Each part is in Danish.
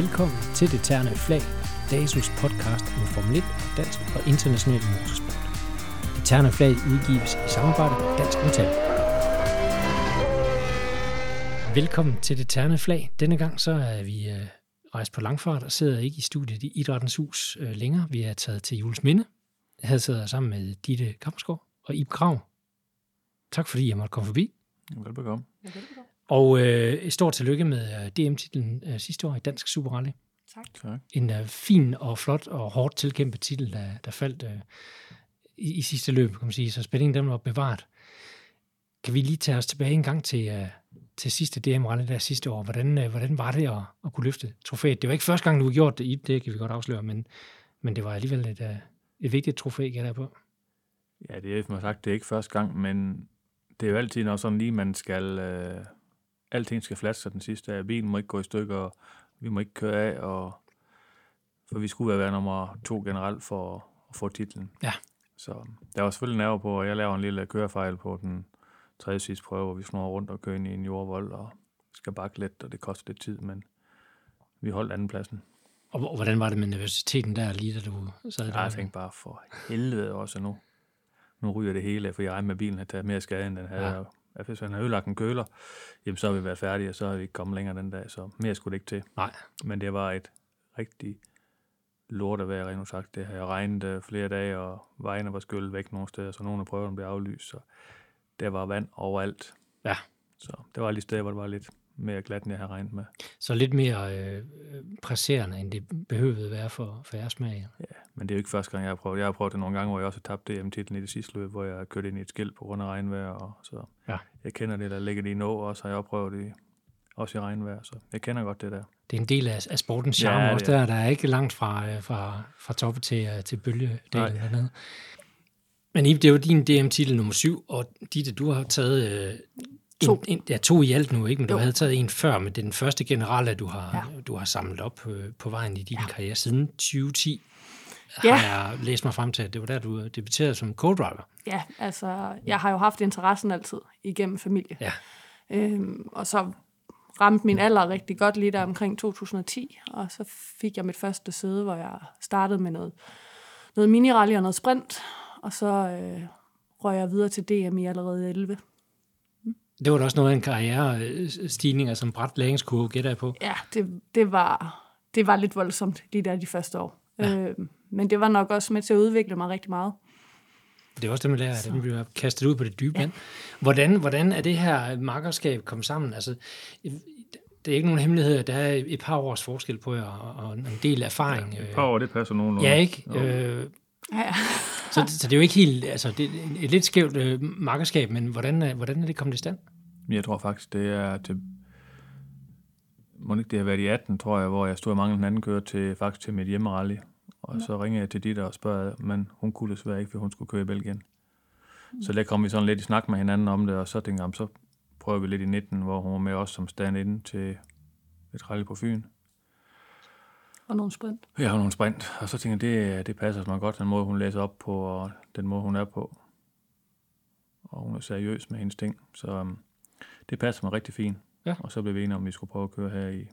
Velkommen til Det Terne Flag, DASUS podcast om Formel 1, dansk og international motorsport. Det Terne Flag udgives i samarbejde med Dansk Metal. Velkommen til Det Terne Flag. Denne gang så er vi øh, rejst på langfart og sidder ikke i studiet i Idrættens Hus øh, længere. Vi er taget til Jules Minde. Jeg sidder sammen med Ditte Kammersgaard og Ib Grav. Tak fordi jeg måtte komme forbi. Velbekomme. Og øh, et stort tillykke med øh, DM-titlen øh, sidste år i Dansk Super Rally. Tak. Tak. En øh, fin og flot og hårdt tilkæmpet titel, der, der faldt øh, i, i sidste løb, kan man sige. Så spændingen den var bevaret. Kan vi lige tage os tilbage en gang til, øh, til sidste DM-rally der sidste år? Hvordan, øh, hvordan var det at, at kunne løfte trofæet? Det var ikke første gang, du har gjort det, Ib, det kan vi godt afsløre, men, men det var alligevel et, øh, et vigtigt trofæ, jeg der på. Ja, det er, som jeg har sagt, det er ikke første gang, men det er jo altid, når sådan lige man skal... Øh, alting skal flaske sig den sidste af. Bilen må ikke gå i stykker, og vi må ikke køre af, og, for vi skulle være nummer to generelt for at få titlen. Ja. Så der var selvfølgelig nerver på, og jeg laver en lille kørefejl på den tredje sidste prøve, hvor vi snor rundt og kører ind i en jordvold, og skal bakke lidt, og det koster lidt tid, men vi holdt andenpladsen. Og, og hvordan var det med nervøsiteten der, lige da du sad der? Jeg tænkte bare, for helvede også nu. Nu ryger det hele, for jeg med, bilen havde taget mere skade, end den havde. Ja. Ja, hvis han havde ødelagt en køler, jamen så har vi været færdige, og så har vi ikke kommet længere den dag, så mere skulle det ikke til. Nej. Men det var et rigtig lort at være, rent sagt. Det har jeg regnet øh, flere dage, og vejene var skyllet væk nogle steder, så nogle af prøverne blev aflyst, så der var vand overalt. Ja. Så det var lige steder, hvor det var lidt mere glat, end jeg havde regnet med. Så lidt mere øh, presserende, end det behøvede være for, for jeres smag. Ja, men det er jo ikke første gang, jeg har prøvet. Jeg har prøvet det nogle gange, hvor jeg også har tabt DM-titlen i det sidste løb, hvor jeg kørte ind i et skilt på grund af regnvejr. Og så Ja. jeg kender det, der ligger det i nå, og så har jeg også prøvet det også i regnvejr, så jeg kender godt det der. Det er en del af, af sportens charme Ja, også er. der. Der er ikke langt fra, øh, fra, fra toppen til, øh, til bølgedelen dernede. Men Ib, det er jo din DM-titel nummer syv, og Ditte, du har taget øh, To. En, en, ja, to i alt nu, ikke? Men du Jo. havde taget en før, men det er den første generelle, du har, Ja. du har samlet op øh, på vejen i din ja. karriere siden 2010. Ja. Har jeg læst mig frem til, at det var der, du debuterede som co-driver. Ja, altså, jeg har jo haft interessen altid igennem familie. Ja. Øhm, og så ramte min alder rigtig godt lige der omkring 2010, og så fik jeg mit første sæde, hvor jeg startede med noget, noget mini-rally og noget sprint, og så øh, røg jeg videre til DM i allerede 11. Det var da også noget af en karrierestigning, altså en bræt læringskurve, gætter jeg på. Ja, det, det, var, det var lidt voldsomt lige der de første år. Ja. Øhm, men det var nok også med til at udvikle mig rigtig meget. Det er også det, man lærer, at man bliver kastet ud på det dybe vand. Hvordan, hvordan er det her makkerskab kommet sammen? Altså, det er ikke nogen hemmelighed, at der er et par års forskel på jer, og en del erfaring. Et par år, det passer nogenlunde. Ja, ikke? Jo. Øh, Ja, ja. så, så det er jo ikke helt, altså det er et lidt skævt øh, makkerskab, men hvordan er, hvordan er det kommet i stand? Jeg tror faktisk, det er til... Må ikke det har været i 18, tror jeg, hvor jeg stod og manglede en anden kører til, faktisk til mit hjemmerally. Og så ringer jeg til Ditte og spørger, men hun kunne desværre ikke, for hun skulle køre i Belgien. Så der kom vi sådan lidt i snak med hinanden om det, og så tænkte jeg, "Jamen, så prøver vi lidt i 19, hvor hun var med os som stand-in til et rally på Fyn. Og nogle sprint. Jeg har nogle sprint, og så tænkte jeg, det, det passer mig godt, den måde, hun læser op på, og den måde, hun er på. Og hun er seriøs med hendes ting, så um, det passer mig rigtig fint. Ja. Og så blev vi enige om, at vi skulle prøve at køre her i,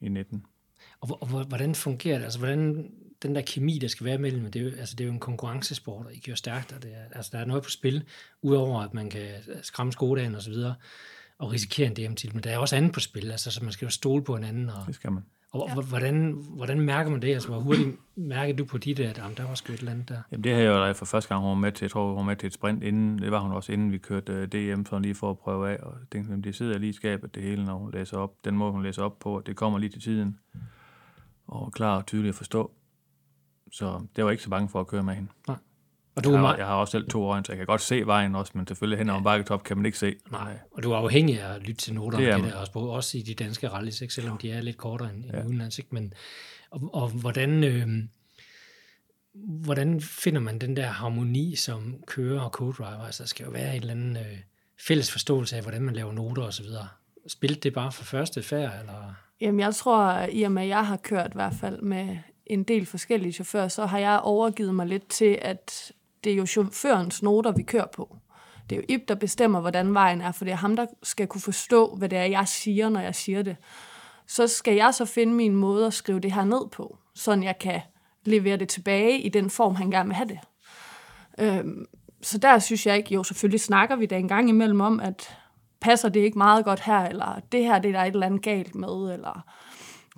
i 19. Og, og hvor- hvordan fungerer det? Altså, hvordan den der kemi, der skal være mellem, det er jo, altså, det er jo en konkurrencesport, og I kører stærkt, og det er, altså, der er noget på spil, udover at man kan skræmme skodagen og så videre, og risikere en DM-titel, men der er også andet på spil, altså, så man skal jo stole på hinanden, og, Det skal man. Og ja. hvordan, hvordan mærker man det? Altså, hvor hurtigt mærker du på dit, at jamen, der var sgu et eller andet der? Jamen det har jeg jo for første gang, hun var med til. Jeg tror, hun var med til et sprint inden. Det var hun også, inden vi kørte øh, DM, sådan lige for at prøve af. Og jeg tænkte, jamen, det sidder lige i skabet, det hele, når hun læser op. Den måde, hun læser op på, det kommer lige til tiden. Og klar og tydelig at forstå. Så det var ikke så bange for at køre med hende. Og du er Jeg har, meget, jeg har også selv to øjne, så jeg kan godt se vejen også, men selvfølgelig hen over en bakketop kan man ikke se. nej, og du er afhængig af at lytte til noter, Det er det, også, på, også i de danske rallys, ikke? selvom de er lidt kortere end, Ja. end udenlands, ikke? Men, og, og hvordan, øh, hvordan finder man den der harmoni som kører og co-driver? Altså, der skal jo være en eller anden øh, fælles forståelse af, hvordan man laver noter og så videre. Spilte det bare for første færd, eller? Jamen, jeg tror, i og med, at jeg har kørt i hvert fald med en del forskellige chauffører, så har jeg overgivet mig lidt til, at det er jo chaufførens noter, vi kører på. Det er jo Ib, der bestemmer, hvordan vejen er, for det er ham, der skal kunne forstå, hvad det er, jeg siger, når jeg siger det. så skal jeg så finde min måde at skrive det her ned på, så jeg kan levere det tilbage i den form, han gerne vil have det. Øhm, så der synes jeg ikke, jo selvfølgelig snakker vi da en gang imellem om, at passer det ikke meget godt her, eller det her det er der et eller andet galt med, eller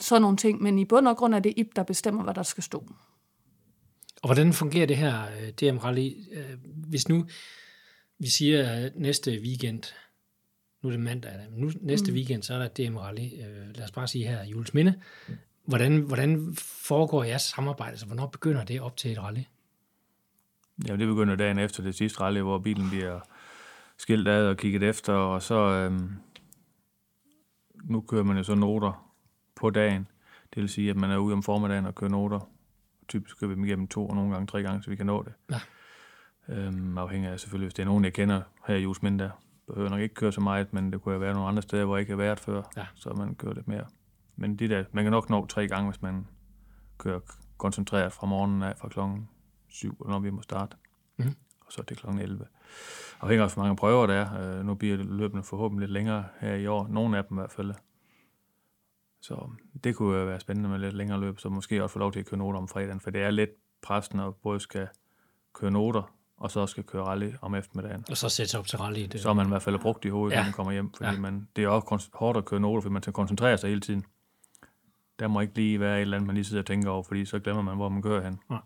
sådan nogle ting. Men i bund og grund er det Ip, der bestemmer, hvad der skal stå. Og hvordan fungerer det her øh, DM Rally? Øh, hvis nu vi siger at næste weekend, nu er det mandag, men nu næste mm. weekend, så er der DM Rally, øh, lad os bare sige her, Jules Minde. Hvordan, hvordan foregår jeres samarbejde? Altså, hvornår begynder det op til et rally? Ja, det begynder dagen efter det sidste rally, hvor bilen bliver skilt ad og kigget efter, og så øhm, nu kører man jo så noter på dagen. Det vil sige, at man er ude om formiddagen og kører noter. Typisk kører vi dem igennem to og nogle gange tre gange, så vi kan nå det. Ja. Øhm, afhængig af selvfølgelig, hvis det er nogen, jeg kender her i Jusminde, der behøver nok ikke køre så meget, men det kunne jo være nogle andre steder, hvor jeg ikke har været før, ja. så man kører lidt mere. Men de der, man kan nok nå tre gange, hvis man kører koncentreret fra morgenen af, fra klokken 7, når vi må starte. Mm. Og så til klokken 11. Afhængig af, hvor mange prøver der er. Øh, nu bliver løbende forhåbentlig lidt længere her i år. Nogle af dem i hvert fald. Så det kunne være spændende med lidt længere løb, så måske også få lov til at køre noter om fredagen, for det er lidt præsten at både skal køre noter, og så skal køre rally om eftermiddagen. Og så sætte sig op til rally. Det. Så man i hvert fald brugt i hovedet, ja. når man kommer hjem, fordi ja. man, det er også hårdt at køre noter, fordi man skal koncentrere sig hele tiden. Der må ikke lige være et eller andet, man lige sidder og tænker over, fordi så glemmer man, hvor man kører hen. Ja.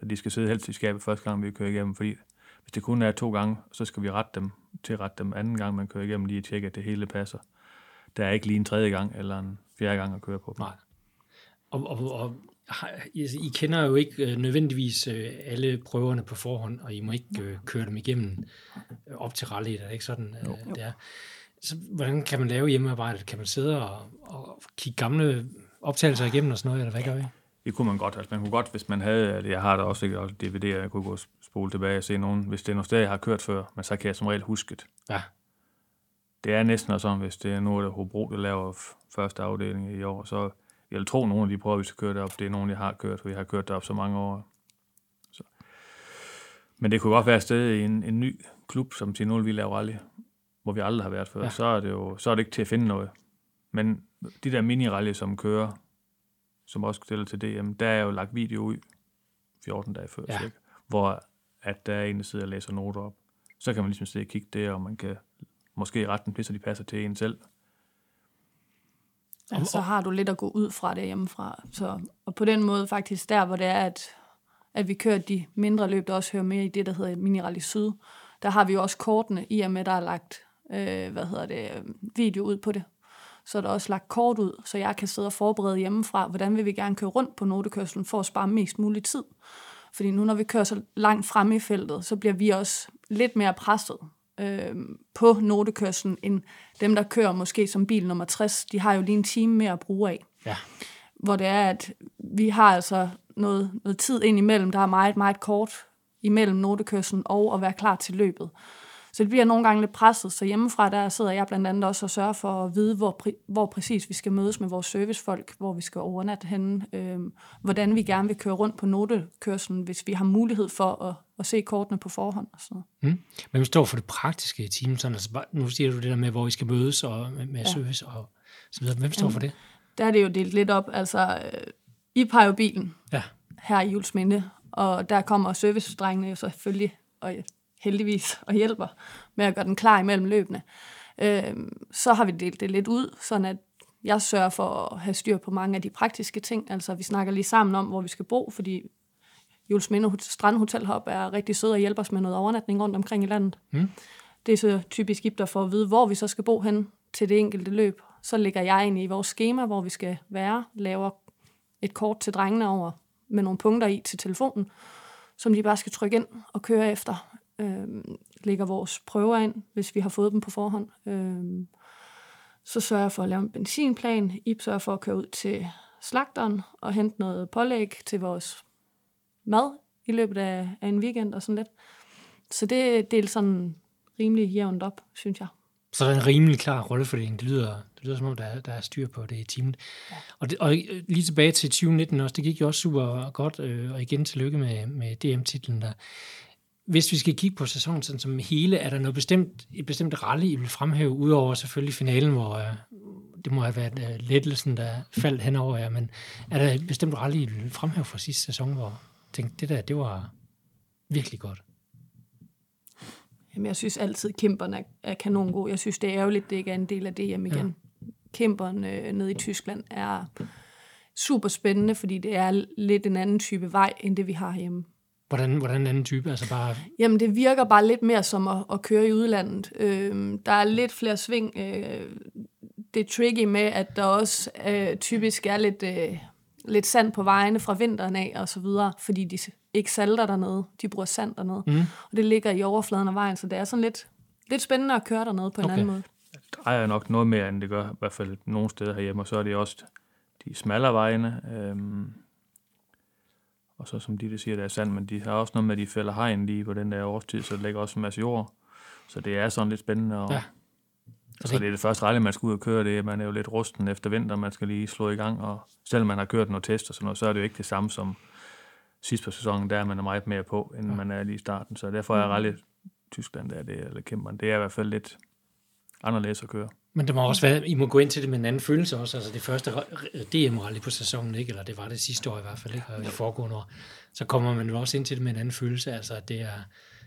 Så de skal sidde helst i skabet første gang, vi kører igennem, fordi hvis det kun er to gange, så skal vi rette dem til rette dem anden gang, man kører igennem, lige at tjekke, at det hele passer. Der er ikke lige en tredje gang eller en fjerde gang at køre på. Nej. Og, og, og I kender jo ikke øh, nødvendigvis øh, alle prøverne på forhånd, og I må ikke øh, køre dem igennem op til rally, er ikke sådan, jo. det er? Så hvordan kan man lave hjemmearbejdet? Kan man sidde og, og kigge gamle optagelser igennem og sådan noget, eller hvad gør I? Det kunne man godt. Altså, man kunne godt, hvis man havde, jeg har da også ikke DVD, jeg kunne gå spole tilbage og se nogen, hvis det er noget sted, jeg har kørt før, men så kan jeg som regel huske det. Ja. Det er næsten også sådan, hvis det er noget, der Hobro, der laver første afdeling i år, så jeg vil tro, at nogle af de prøver, vi skal køre derop, det er nogen, jeg har kørt, for jeg har kørt derop så mange år. Så. Men det kunne godt være et sted i en, en ny klub, som til 0 vi laver rally, hvor vi aldrig har været før, ja. så er det jo så er det ikke til at finde noget. Men de der mini-rally, som kører, som også stiller til DM, der er jo lagt video ud 14 dage før, ja. hvor at der er en, der sidder og læser noter op. Så kan man ligesom sidde og kigge der, og man kan måske rette dem til, så de passer til en selv. Ja, så har du lidt at gå ud fra det hjemmefra. Så, og på den måde faktisk der, hvor det er, at, at vi kører de mindre løb, der også hører med i det, der hedder Mini Syd, der har vi jo også kortene, i og med, der er lagt øh, hvad hedder det, video ud på det så er der også lagt kort ud, så jeg kan sidde og forberede hjemmefra, hvordan vil vi gerne køre rundt på notekørselen for at spare mest mulig tid. Fordi nu når vi kører så langt frem i feltet, så bliver vi også lidt mere presset øh, på notekørselen, end dem, der kører måske som bil nummer 60. De har jo lige en time mere at bruge af. Ja. Hvor det er, at vi har altså noget, noget tid ind imellem, der er meget, meget kort imellem notekørselen og at være klar til løbet. Så det bliver nogle gange lidt presset, så hjemmefra der sidder jeg blandt andet også og sørger for at vide, hvor, hvor præcis vi skal mødes med vores servicefolk, hvor vi skal overnatte henne, øh, hvordan vi gerne vil køre rundt på notekørselen, hvis vi har mulighed for at, at se kortene på forhånd. Og sådan mm. Men vi står for det praktiske i teamet? Sådan, altså, nu siger du det der med, hvor vi skal mødes og med, med ja. service og så videre. Hvem står for det? Der er det jo delt lidt op. Altså, øh, I har jo bilen ja. her i Julesminde, og der kommer servicedrengene jo selvfølgelig og heldigvis og hjælper med at gøre den klar imellem løbende. Øh, så har vi delt det lidt ud, sådan at jeg sørger for at have styr på mange af de praktiske ting. Altså, vi snakker lige sammen om, hvor vi skal bo, fordi Jules Minde Strandhotel Hop er rigtig sød og hjælper os med noget overnatning rundt omkring i landet. Mm. Det er så typisk der for at vide, hvor vi så skal bo hen til det enkelte løb. Så lægger jeg ind i vores schema, hvor vi skal være, laver et kort til drengene over med nogle punkter i til telefonen, som de bare skal trykke ind og køre efter øh, lægger vores prøver ind, hvis vi har fået dem på forhånd. Øh, så sørger jeg for at lave en benzinplan. I sørger for at køre ud til slagteren og hente noget pålæg til vores mad i løbet af, af en weekend og sådan lidt. Så det, det er sådan rimelig jævnt op, synes jeg. Så der er en rimelig klar rollefordeling. Det lyder, det lyder som om, der er, der er styr på det i teamet. Ja. Og, det, og lige tilbage til 2019 også, det gik jo også super godt, øh, og igen tillykke med, med DM-titlen der hvis vi skal kigge på sæsonen sådan som hele, er der noget bestemt, et bestemt rally, I vil fremhæve, udover selvfølgelig finalen, hvor uh, det må have været uh, lettelsen, der faldt henover jer, men er der bestemt du aldrig fremhæve fra sidste sæson, hvor tænkte, det der, det var virkelig godt? Jamen, jeg synes altid, kæmperne er, er kanon god. Jeg synes, det er ærgerligt, det ikke er en del af DM igen. Ja. Kæmperne øh, nede i Tyskland er super spændende, fordi det er lidt en anden type vej, end det vi har hjemme. Hvordan, hvordan en anden type? Altså bare... Jamen, det virker bare lidt mere som at, at køre i udlandet. Øh, der er lidt flere sving. Øh, det er tricky med, at der også øh, typisk er lidt, øh, lidt sand på vejene fra vinteren af og så videre, fordi de ikke salter dernede. De bruger sand dernede. Mm. Og det ligger i overfladen af vejen, så det er sådan lidt, lidt spændende at køre dernede på en okay. anden måde. Det drejer nok noget mere, end det gør i hvert fald nogle steder herhjemme, og så er det også de smallere vejene. Øhm, og så som de der siger, det er sand, men de har også noget med, at de fælder hegn lige på den der årstid, så det ligger også en masse jord. Så det er sådan lidt spændende. Og, ja. Så, så det er det første rally, man skal ud og køre det. Man er jo lidt rusten efter vinter, man skal lige slå i gang. Og selvom man har kørt nogle test og sådan noget, så er det jo ikke det samme som sidst på sæsonen. Der er man er meget mere på, end ja. man er lige i starten. Så derfor er mm. rally Tyskland, der er det, eller kæmper, det er i hvert fald lidt anderledes at køre. Men det må også være, I må gå ind til det med en anden følelse også. Altså det første DM-rally på sæsonen, ikke? eller det var det sidste år i hvert fald, ikke? og i foregående år. Så kommer man jo også ind til det med en anden følelse. Altså det er,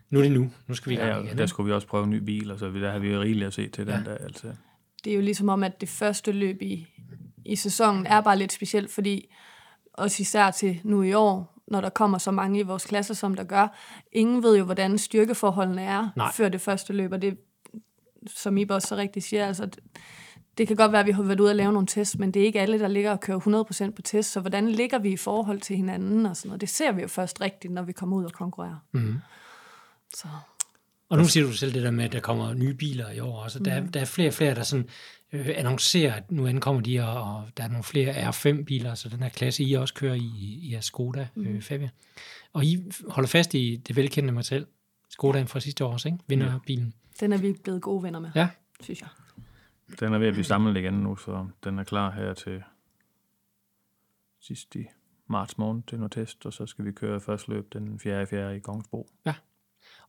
nu er det nu. Nu skal vi i gang ja, igen. der skulle vi også prøve en ny bil, og så der har vi jo rigeligt at se til ja. den der. Altså. Det er jo ligesom om, at det første løb i, i sæsonen er bare lidt specielt, fordi også især til nu i år, når der kommer så mange i vores klasse, som der gør. Ingen ved jo, hvordan styrkeforholdene er Nej. før det første løb, og det som I også så rigtigt siger, altså, det, kan godt være, at vi har været ude og lave nogle tests, men det er ikke alle, der ligger og kører 100% på test, så hvordan ligger vi i forhold til hinanden og sådan noget, det ser vi jo først rigtigt, når vi kommer ud og konkurrerer. Mm. Så. Og nu siger du selv det der med, at der kommer nye biler i år. Altså, der, mm. der er flere og flere, der sådan, øh, annoncerer, at nu ankommer de, og, og der er nogle flere R5-biler, så den her klasse, I også kører i, i jeres Skoda, mm. øh, Fabia. Og I holder fast i det velkendte materiel, Skodaen fra sidste år også, ikke? Vinderbilen. Den er vi blevet gode venner med, ja. synes jeg. Den er ved at blive samlet igen nu, så den er klar her til sidst i marts måned til noget test, og så skal vi køre første løb den 4. 4. i Kongsbro. Ja.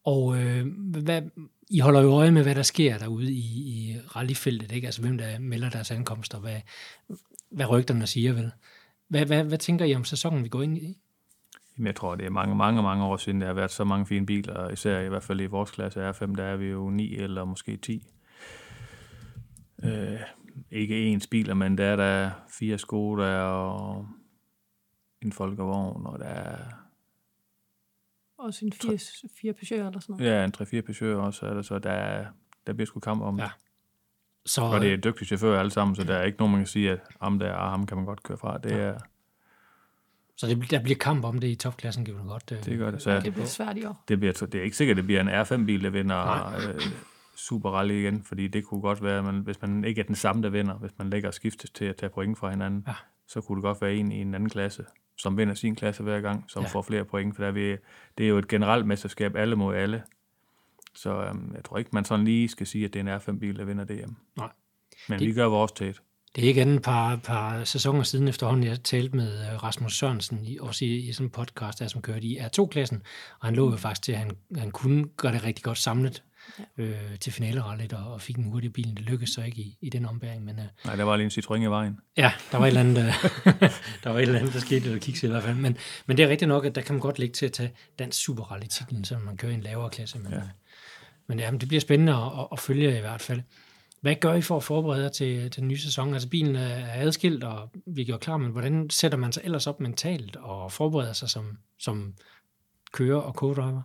Og øh, hvad, I holder jo øje med, hvad der sker derude i, i rallyfeltet, ikke? Altså hvem der melder deres ankomster, hvad, hvad rygterne siger vel. Hvad, hvad, hvad tænker I om sæsonen, vi går ind i? Jamen, jeg tror, det er mange, mange, mange år siden, der har været så mange fine biler, især i hvert fald i vores klasse R5, der er vi jo 9 eller måske 10. Øh, ikke ens biler, men der er der fire Skoda og en Folkevogn, og der er... Også en fire, fire Peugeot eller sådan noget? Ja, en 3-4 Peugeot også, er der, så der, er, der bliver sgu kamp om ja. Så, og det er dygtige chauffører alle sammen, så der er ikke nogen, man kan sige, at ham der og ham kan man godt køre fra. Det ja. er så det, der bliver kamp om det i topklassen, kan vi godt. Øh, det gør det. Så ja, det bliver svært i år. Det, bliver, det er ikke sikkert, at det bliver en R5-bil, der vinder øh, Super Rally igen, fordi det kunne godt være, at man, hvis man ikke er den samme, der vinder, hvis man lægger skiftes til at tage point fra hinanden, ja. så kunne det godt være en i en anden klasse, som vinder sin klasse hver gang, som ja. får flere point, for der vi, det er jo et generelt mesterskab, alle mod alle. Så øhm, jeg tror ikke, man sådan lige skal sige, at det er en R5-bil, der vinder DM. Nej. Men det, vi gør vores tæt. Det er ikke andet et par, par sæsoner siden efterhånden, jeg talte med øh, Rasmus Sørensen, også i, i sådan en podcast, der, som kørte i R2-klassen, og han lovede faktisk til, at han, han kunne gøre det rigtig godt samlet ja. øh, til finalerallet, og, og fik en hurtig bil. Det lykkedes så ikke i, i den ombæring. Men, øh, Nej, der var lige en Citroën i vejen. Ja, der var et eller andet, øh, der, var et eller andet der skete, eller kiks i hvert fald. Men, men det er rigtigt nok, at der kan man godt lægge til at tage dansk superrally-titlen, så man kører i en lavere klasse. Men, ja. øh, men jamen, det bliver spændende at, at, at følge i hvert fald. Hvad gør I for at forberede jer til, til den nye sæson? Altså bilen er adskilt, og vi gjort klar, men hvordan sætter man sig ellers op mentalt og forbereder sig som, som kører og co-driver?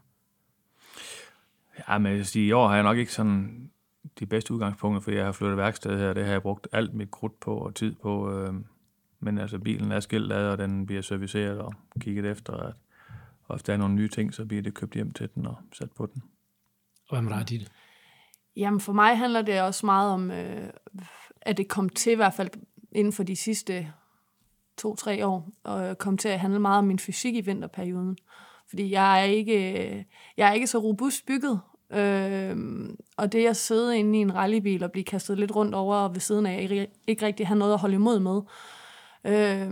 Ja, men i år har jeg nok ikke sådan de bedste udgangspunkter, for jeg har flyttet værksted her, det har jeg brugt alt mit krudt på og tid på. Øh, men altså bilen er skilt ad, og den bliver serviceret og kigget efter, at og hvis der er nogle nye ting, så bliver det købt hjem til den og sat på den. Og hvad med dig, Ditte? Jamen for mig handler det også meget om, øh, at det kom til i hvert fald inden for de sidste to-tre år, og kom til at handle meget om min fysik i vinterperioden. Fordi jeg er ikke, øh, jeg er ikke så robust bygget, øh, og det at sidde inde i en rallybil og blive kastet lidt rundt over og ved siden af, ikke, ikke rigtig have noget at holde imod med, øh,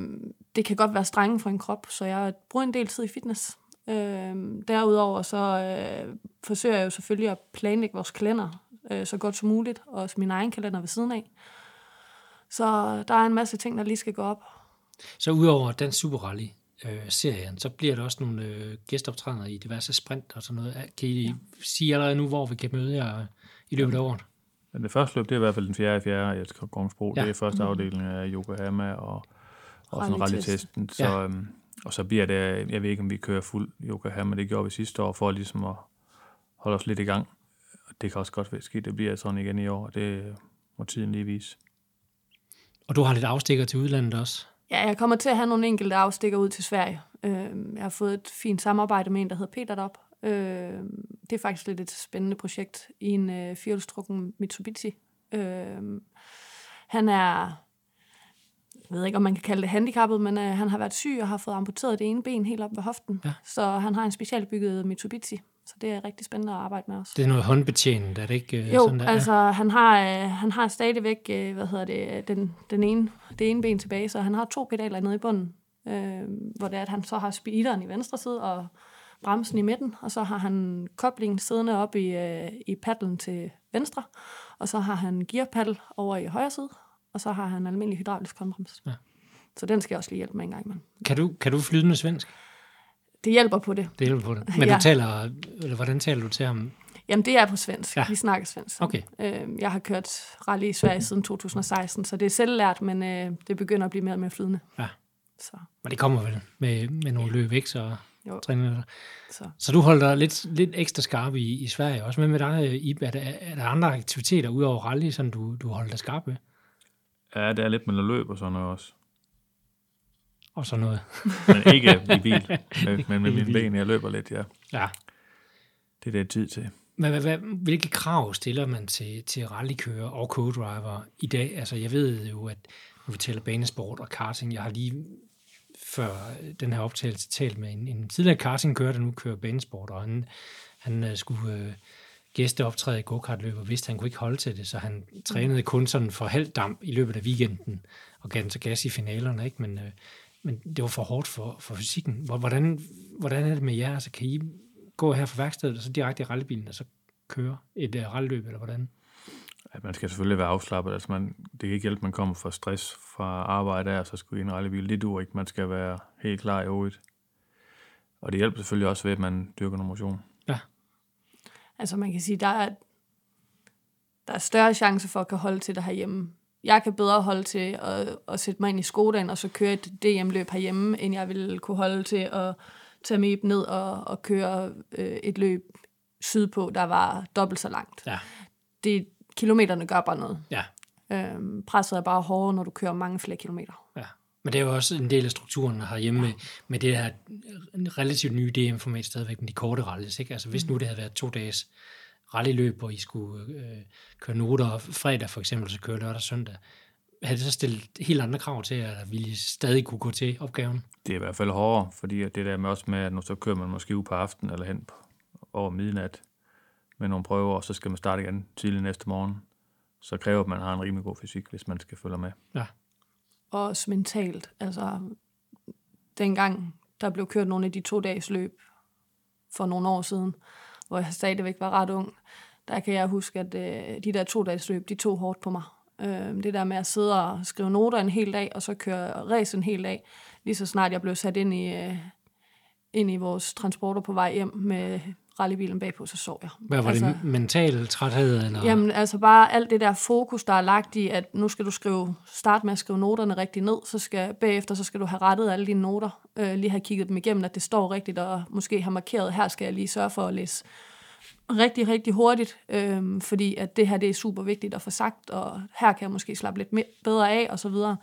det kan godt være strenge for en krop, så jeg bruger en del tid i fitness. Øh, derudover så øh, forsøger jeg jo selvfølgelig at planlægge vores kalender øh, så godt som muligt, og også min egen kalender ved siden af. Så der er en masse ting, der lige skal gå op. Så udover den Super Rally, øh, serien, så bliver der også nogle øh, gæsteoptrædener i diverse sprint og sådan noget. Kan I ja. sige allerede nu, hvor vi kan møde jer i løbet af året? Men det første løb, det er i hvert fald den fjerde i fjerde i Kongsbro. Ja. Det er første afdeling af Yokohama og, og sådan Rallytesten. rallytesten. Så, Ja. øhm, og så bliver det, jeg ved ikke, om vi kører fuld Yokohama, det gjorde vi sidste år, for ligesom at holde os lidt i gang. Det kan også godt være skidt, det bliver sådan igen i år, og det må tiden lige vise. Og du har lidt afstikker til udlandet også. Ja, jeg kommer til at have nogle enkelte afstikker ud til Sverige. Øh, jeg har fået et fint samarbejde med en, der hedder Peter derop. Øh, det er faktisk lidt et spændende projekt i en øh, firehjulstrukken Mitsubishi. Øh, han er, jeg ved ikke, om man kan kalde det handicappet, men øh, han har været syg og har fået amputeret det ene ben helt op ved hoften. Ja. Så han har en specialbygget Mitsubishi. Så det er rigtig spændende at arbejde med også. Det er noget håndbetjenet, er det ikke øh, Jo, sådan der? altså han har, øh, han har stadigvæk, øh, hvad hedder det, den, den ene, det ene ben tilbage, så han har to pedaler nede i bunden, øh, hvor det er, at han så har speederen i venstre side og bremsen i midten, og så har han koblingen siddende op i, øh, i paddlen til venstre, og så har han gearpaddle over i højre side, og så har han almindelig hydraulisk håndbrems. Ja. Så den skal jeg også lige hjælpe med en gang imellem. Kan du, kan du flydende svensk? Det hjælper på det. Det hjælper på det. Men Ja. du taler, eller hvordan taler du til ham? Jamen, det er på svensk. Ja. Vi snakker svensk. Okay. Øh, jeg har kørt rally i Sverige siden 2016, så det er selvlært, men øh, det begynder at blive mere og mere flydende. Ja. Så, Men det kommer vel med, med nogle løb, ikke? Så, jo, træninger. så. så du holder dig lidt, lidt ekstra skarp i, i Sverige også. Men med dig, Ib, er der, er der andre aktiviteter udover rally, som du, du holder dig skarp ved? Ja, det er lidt med noget løb og sådan noget også. Og sådan noget. Men ikke i bil, men, men med mine ben, jeg løber lidt, ja. Ja. Det er det tid til. Men hvad, hvad, hvilke krav stiller man til, til rallykører og co-driver i dag? Altså, jeg ved jo, at når vi taler banesport og karting, jeg har lige før den her optagelse talt med en, en tidligere kartingkører, der nu kører banesport, og han, han øh, skulle øh, gæsteoptræde i go-kartløb, og vidste, at han kunne ikke holde til det, så han trænede kun sådan for halv damp i løbet af weekenden, og gav den så gas i finalerne, ikke? Men, øh, men det var for hårdt for, for fysikken. Hvordan, hvordan er det med jer? Altså, kan I gå her fra værkstedet, og så direkte i rallybilen, og så køre et uh, rallyløb, eller hvordan? At man skal selvfølgelig være afslappet. Altså man, det kan ikke hjælpe, at man kommer fra stress fra arbejde af, og så skulle i en rallybil. Det duer ikke. Man skal være helt klar i hovedet. Og det hjælper selvfølgelig også ved, at man dyrker noget motion. Altså man kan sige, der er, der er større chance for at kan holde til det herhjemme. Jeg kan bedre holde til at, at sætte mig ind i Skodaen og så køre et DM-løb herhjemme, end jeg ville kunne holde til at tage mig ned og, og køre øh, et løb sydpå, der var dobbelt så langt. Ja. Det, kilometerne gør bare noget. Ja. Øhm, presset er bare hårdere, når du kører mange flere kilometer. ja. Men det er jo også en del af strukturen herhjemme med, med det her relativt nye DM-format stadigvæk med de korte rallys. Ikke? Altså hvis nu det havde været to dages rallyløb, hvor I skulle øh, køre noter fredag for eksempel, så køre lørdag og søndag, havde det så stillet helt andre krav til, at vi stadig kunne gå til opgaven? Det er i hvert fald hårdere, fordi det der med også med, at nu så kører man måske ud på aften eller hen på, over midnat med nogle prøver, og så skal man starte igen tidlig næste morgen. Så kræver, at man har en rimelig god fysik, hvis man skal følge med. Ja. Og også mentalt. Altså, dengang der blev kørt nogle af de to dages løb for nogle år siden, hvor jeg stadigvæk var ret ung, der kan jeg huske, at øh, de der to dages løb, de tog hårdt på mig. Øh, det der med at sidde og skrive noter en hel dag, og så køre race en hel dag, lige så snart jeg blev sat ind i, øh, ind i vores transporter på vej hjem med rallybilen bagpå, så sov jeg. Hvad var altså, det? Mental træthed? Eller? Jamen, altså bare alt det der fokus, der er lagt i, at nu skal du skrive, starte med at skrive noterne rigtig ned, så skal bagefter, så skal du have rettet alle dine noter, øh, lige have kigget dem igennem, at det står rigtigt, og måske have markeret, her skal jeg lige sørge for at læse rigtig, rigtig hurtigt, øh, fordi at det her, det er super vigtigt at få sagt, og her kan jeg måske slappe lidt mere, bedre af, og så videre.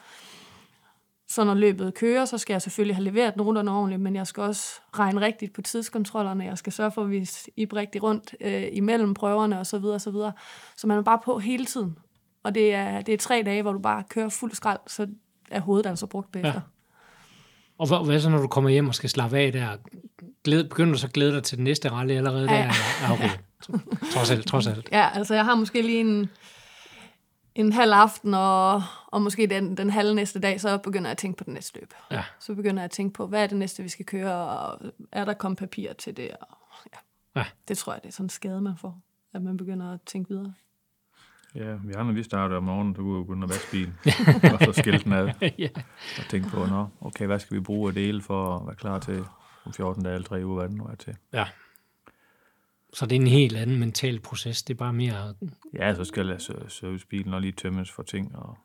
Så når løbet kører, så skal jeg selvfølgelig have leveret noterne ordentligt, men jeg skal også regne rigtigt på tidskontrollerne. Jeg skal sørge for at vise Ib rigtig rundt øh, imellem prøverne og så videre, så videre. Så man er bare på hele tiden. Og det er, det er tre dage, hvor du bare kører fuld skrald, så er hovedet altså brugt bagefter. Ja. Og hvad, hvad så, når du kommer hjem og skal slappe af der? Glæde, begynder du så at glæde dig til den næste rally allerede Ja. der? Ja, okay. Trods alt, trods alt. Ja, altså jeg har måske lige en, en halv aften, og, og måske den, den halve næste dag, så begynder jeg at tænke på den næste løb. Ja. Så begynder jeg at tænke på, hvad er det næste, vi skal køre, og er der kommet papir til det? Og, ja. Ja. Det tror jeg, det er sådan en skade, man får, at man begynder at tænke videre. Ja, vi andre, vi starter om morgenen, så kunne vi begynde at vaske bilen, og så skille den af, ja. og tænke på, nå, okay, hvad skal vi bruge af dele for at være klar til om 14 dage eller 3 uger, hvad det nu er til. ja. Så det er en helt anden mental proces. Det er bare mere... Ja, så skal jeg sø- service bilen og lige tømmes for ting. Og...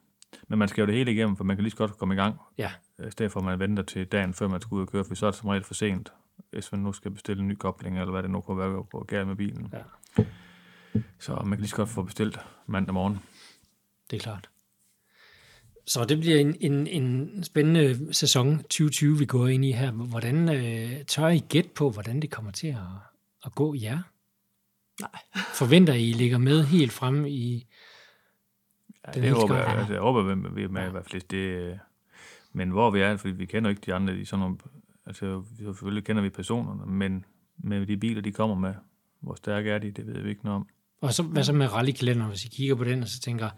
Men man skal jo det hele igennem, for man kan lige så godt komme i gang, Ja, i stedet for at man venter til dagen, før man skal ud og køre, for så er det som regel for sent, hvis man nu skal bestille en ny kobling, eller hvad det nu kunne være på galt med bilen. Ja. Så man kan lige så godt få bestilt mandag morgen. det er klart. Så det bliver en, en, en spændende sæson 2020, vi går ind i her. Hvordan øh, tør I gætte på, hvordan det kommer til at, at gå jer? Nej. Forventer I ligger med helt frem i... Ja, Den det helt håber jeg, altså, jeg håber, vi vi er med Ja. i hvert fald. Det, øh, men hvor vi er, fordi vi kender jo ikke de andre, de sådan nogle, altså vi- selvfølgelig kender vi personerne, men med de biler, de kommer med, hvor stærke er de, det ved vi ikke noget om. Og så, hvad så med rallykalenderen, hvis I kigger på den, og så tænker,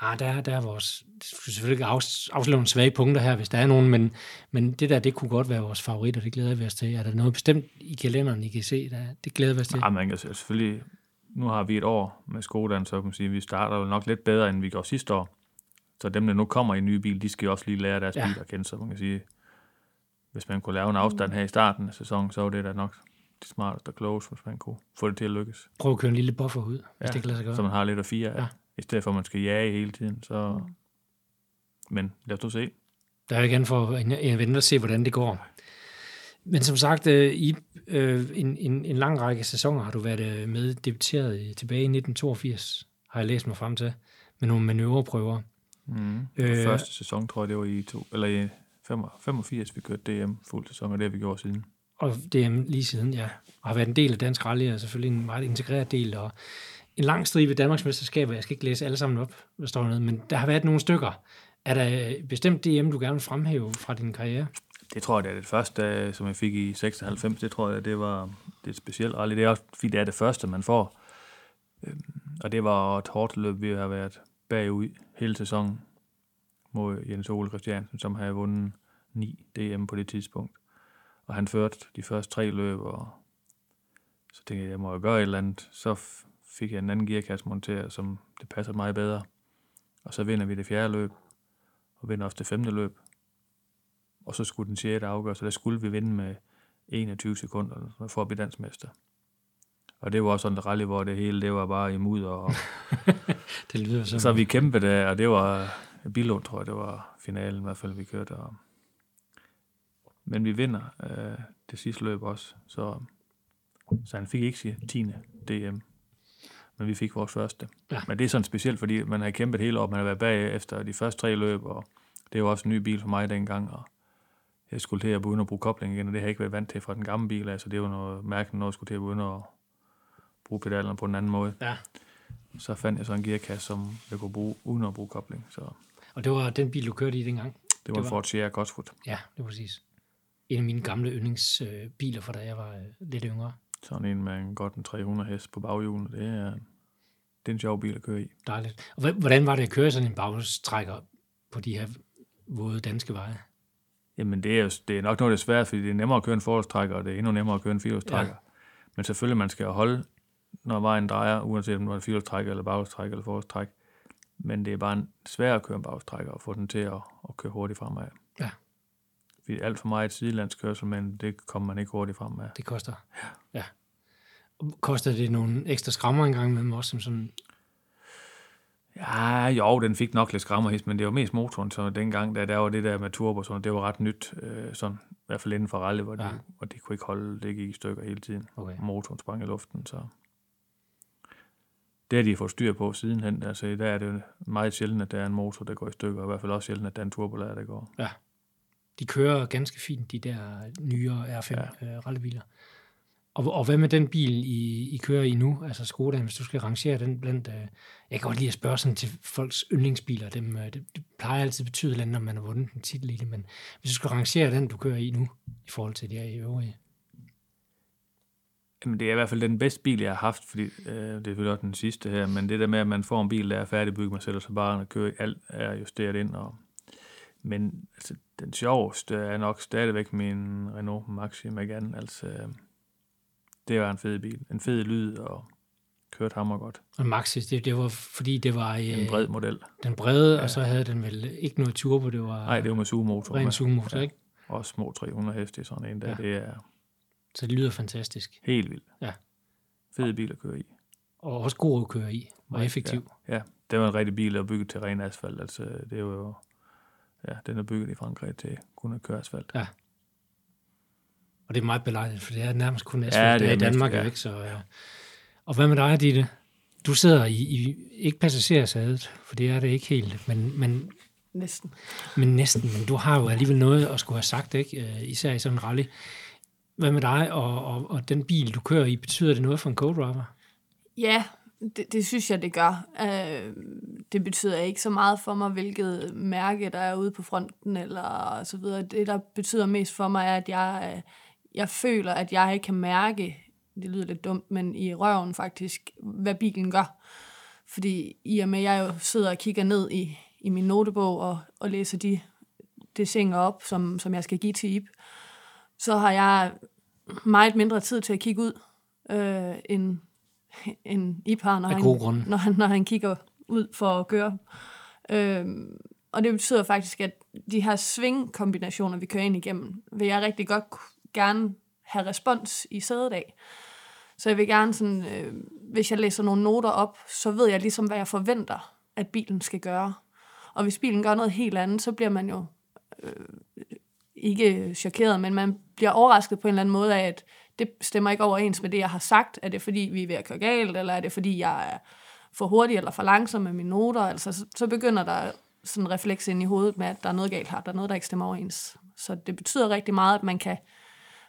ah, der, er- der er vores, selvfølgelig afs- afsløre nogle svage punkter her, hvis der er nogen, men, men det der, det kunne godt være vores favorit, og det glæder vi os til. Er der noget bestemt i kalenderen, I kan se, der, det glæder vi os til? Ja, man kan se- selvfølgelig, nu har vi et år med Skodan, så kan man sige, at vi starter jo nok lidt bedre, end vi gjorde sidste år. Så dem, der nu kommer i en ny bil, de skal jo også lige lære deres Ja. bil at kende, så man kan sige, hvis man kunne lave en afstand her i starten af sæsonen, så var det da nok det smarteste og klogeste, hvis man kunne få det til at lykkes. Prøv at køre en lille buffer ud, hvis Ja, det kan lade sig gøre. Så man har lidt at fire af, Ja. I stedet for at man skal jage hele tiden. Så... Mm. Men lad os nu se. Der er jo igen for en, en venter at se, hvordan det går. Men som sagt, øh, i øh, en, en, en lang række sæsoner har du været øh, med debuteret tilbage i 1982, har jeg læst mig frem til, med nogle manøvreprøver. Mm. Øh. Første sæson, tror jeg, det var i, to, eller i 85, vi kørte DM fuld sæson, og det har vi gjort siden. Og er lige siden, ja. Og har været en del af Dansk Rally, og selvfølgelig en meget integreret del, og en lang stribe Danmarksmesterskaber. Jeg skal ikke læse alle sammen op, hvad står nede, men der har været nogle stykker. Er der bestemt DM, du gerne vil fremhæve fra din karriere? Det tror jeg, det er det første, øh, som jeg fik i 96. Det tror jeg, det var det er et specielt rally. Det er også, fordi det er det første, man får. Øhm, og det var et hårdt løb, vi har været bagud hele sæsonen mod Jens Ole Christiansen, som havde vundet 9 DM på det tidspunkt. Og han førte de første tre løb, og så tænkte jeg, jeg må jo gøre et eller andet. Så fik jeg en anden gearkasse monteret, som det passer mig bedre. Og så vinder vi det fjerde løb, og vinder også det femte løb. Og så skulle den sjette afgøre, så der skulle vi vinde med 21 sekunder sådan for at blive dansmester. Og det var også sådan et rally, hvor det hele det var bare i mudder, og Det lyder som... så vi kæmpede der, og det var Billund, tror jeg, det var finalen i hvert fald, vi kørte. Og... Men vi vinder øh, det sidste løb også, så, så han fik ikke sin 10. DM, men vi fik vores første. Ja. Men det er sådan specielt, fordi man har kæmpet hele op, man har været bag efter de første tre løb, og det var også en ny bil for mig dengang, og jeg skulle til at begynde at bruge kobling igen, og det har jeg ikke været vant til fra den gamle bil, altså det var noget mærkeligt, når jeg skulle til at begynde at bruge pedalerne på en anden måde Ja. så fandt jeg så en gearkasse, som jeg kunne bruge uden at bruge kobling. Så Og det var den bil, du kørte i dengang? det var, det var... Ford Sierra Gosford. Ja, det var præcis. En af mine gamle yndlingsbiler, fra da jeg var øh, lidt yngre. Sådan en med en godt en 300 hest på baghjulene. Det er, det er en sjov bil at køre i. Dejligt. Og hvordan var det at køre sådan en bagstrækker på de her våde danske veje? Jamen det er, det er nok noget det svært, fordi det er nemmere at køre en forholdstrækker, og det er endnu nemmere at køre en firehjulstrækker. Ja. Men selvfølgelig, man skal holde, når vejen drejer, uanset om det er en firehjulstrækker eller bagstrækker eller forholdstræk. Men det er bare en svær at køre en bagstrækker og få den til at, at køre hurtigt fremad. Ja. Alt for meget sidelandskørsel, men det kommer man ikke hurtigt fremad. Det koster. Ja. Og Koster det nogle ekstra skrammer engang med også, som sådan... Ja, jo, den fik nok lidt skrammerhist, men det var mest motoren, så dengang, da der var det der med turbo, sådan, det var ret nyt, øh, sådan, i hvert fald inden for rally, hvor, Ja. hvor de kunne ikke holde, det gik i stykker hele tiden. Okay. Motoren sprang i luften, så det har de fået styr på sidenhen. Altså, dag er det meget sjældent, at der er en motor, der går i stykker, og i hvert fald også sjældent, at der er en turbolader, der går. De kører ganske fint, de der nyere R5 ja. Øh, rallybiler. Og, og hvad med den bil, I, I kører i nu, altså Skoda, hvis du skal rangere den blandt... Øh, jeg kan godt lide at spørge sådan til folks yndlingsbiler. Dem, øh, det, det plejer altid at betyde lidt, når man har vundet en titel i det, men hvis du skal rangere den, du kører i nu, i forhold til de her øvrige. Jamen, det er i hvert fald den bedste bil, jeg har haft, fordi øh, det er selvfølgelig også den sidste her, men det der med, at man får en bil, der er færdigbygget, man sætter sig bare og kører, alt er justeret ind. Og, men altså, den sjoveste er nok stadigvæk min Renault Maxi Megane. Altså, det var en fed bil. En fed lyd, og kørte hammer godt. Og Maxis, det, det var fordi, det var øh, En bred model. den brede, ja. og så havde den vel ikke noget turbo, det var Nej, det var med sugemotor. ren sugemotor, Ja. ikke? Og små 300 heste sådan en der. Ja. Ja. Det er Så det lyder fantastisk. helt vildt. Ja. Fed bil at køre i. Og også god at køre i, og effektiv. Ja, det var en rigtig bil, der var bygget til ren asfalt. Altså, det er jo... Ja, den er bygget i Frankrig til kun at køre asfalt. Ja. Og det er meget belejligt, for det er nærmest kun Ja, asfalt det ja, er i Danmark, mest, ja. ikke? Så, ja. Og hvad med dig, Ditte? Du sidder i, i ikke passagersadet, for det er det ikke helt, men, men, Næsten. men næsten. Men du har jo alligevel noget at skulle have sagt, ikke? Øh, Især i sådan en rally. Hvad med dig og, og, og den bil, du kører i, betyder det noget for en co-driver? Ja, det, det synes jeg, det gør. Øh, det betyder ikke så meget for mig, hvilket mærke, der er ude på fronten, eller så videre. Det, der betyder mest for mig, er, at jeg, øh, jeg føler, at jeg kan mærke, det lyder lidt dumt, men i røven faktisk, hvad bilen gør. Fordi i og med, at jeg jo sidder og kigger ned i, i min notebog og, og læser de desinger op, som, som jeg skal give til Ip, så har jeg meget mindre tid til at kigge ud, øh, end, end Ip har, når han, når, han, når han kigger ud for at køre. Øhm, og det betyder faktisk, at de her svingkombinationer, vi kører ind igennem, vil jeg rigtig godt gerne have respons i sædet af. Så jeg vil gerne sådan, øh, hvis jeg læser nogle noter op, så ved jeg ligesom, hvad jeg forventer, at bilen skal gøre. Og hvis bilen gør noget helt andet, så bliver man jo øh, ikke chokeret, men man bliver overrasket på en eller anden måde af, at det stemmer ikke overens med det, jeg har sagt. Er det fordi, vi er ved at køre galt, eller er det fordi, jeg er for hurtig eller for langsom med mine noter? Altså, så, begynder der sådan en refleks ind i hovedet med, at der er noget galt her, der er noget, der ikke stemmer overens. Så det betyder rigtig meget, at man kan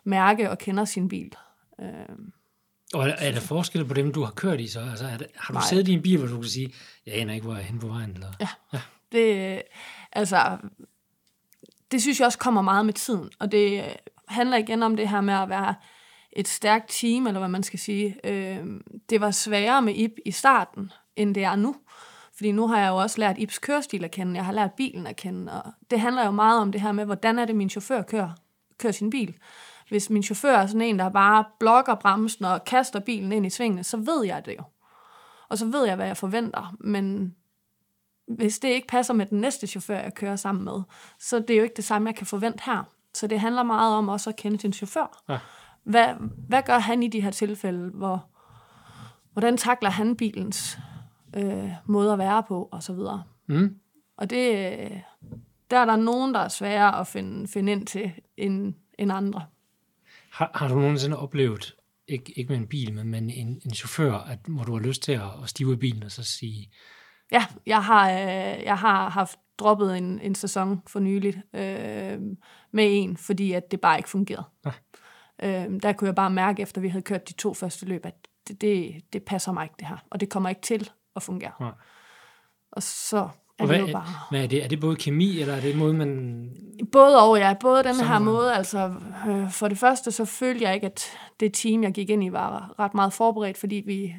mærke og kender sin bil. Øh, Og er, er der forskel på dem, du har kørt i så? Altså, er det, har du Nej. siddet i en bil, hvor du kan sige, jeg aner ikke, hvor jeg er henne på vejen? Eller? Ja. Det, altså, det synes jeg også kommer meget med tiden, og det øh, handler igen om det her med at være et stærkt team, eller hvad man skal sige. Øh, det var sværere med Ip i starten, end det er nu. Fordi nu har jeg jo også lært Ips kørestil at kende, jeg har lært bilen at kende, og det handler jo meget om det her med, hvordan er det, min chauffør kører, kører sin bil. Hvis min chauffør er sådan en, der bare blokker bremsen og kaster bilen ind i svingene, så ved jeg det jo. Og så ved jeg, hvad jeg forventer. Men hvis det ikke passer med den næste chauffør, jeg kører sammen med, så det er jo ikke det samme, jeg kan forvente her. Så det handler meget om også at kende sin chauffør. Ja. Hvad, hvad gør han i de her tilfælde? Hvor, hvordan takler han bilens øh, måde at være på, og så videre. Mm. Og det, øh, der er der nogen, der er svære at finde, finde ind til, end, end andre. Har, har du nogensinde oplevet, ikke, ikke med en bil, men, men en, en chauffør, at, hvor du har lyst til at, at stive i bilen og så sige, Ja, jeg har, øh, jeg har haft droppet en, en sæson for nyligt øh, med en, fordi at det bare ikke fungerede. Ja. Øh, der kunne jeg bare mærke, efter vi havde kørt de to første løb, at det, det, det passer mig ikke det her, og det kommer ikke til at fungere. Nej. Og så og er hvad, det jo bare... hvad er det? Er det både kemi, eller er det måde, man... Både og, ja. Både den her Sådan- måde, altså øh, for det første, så følte jeg ikke, at det team, jeg gik ind i, var ret meget forberedt, fordi vi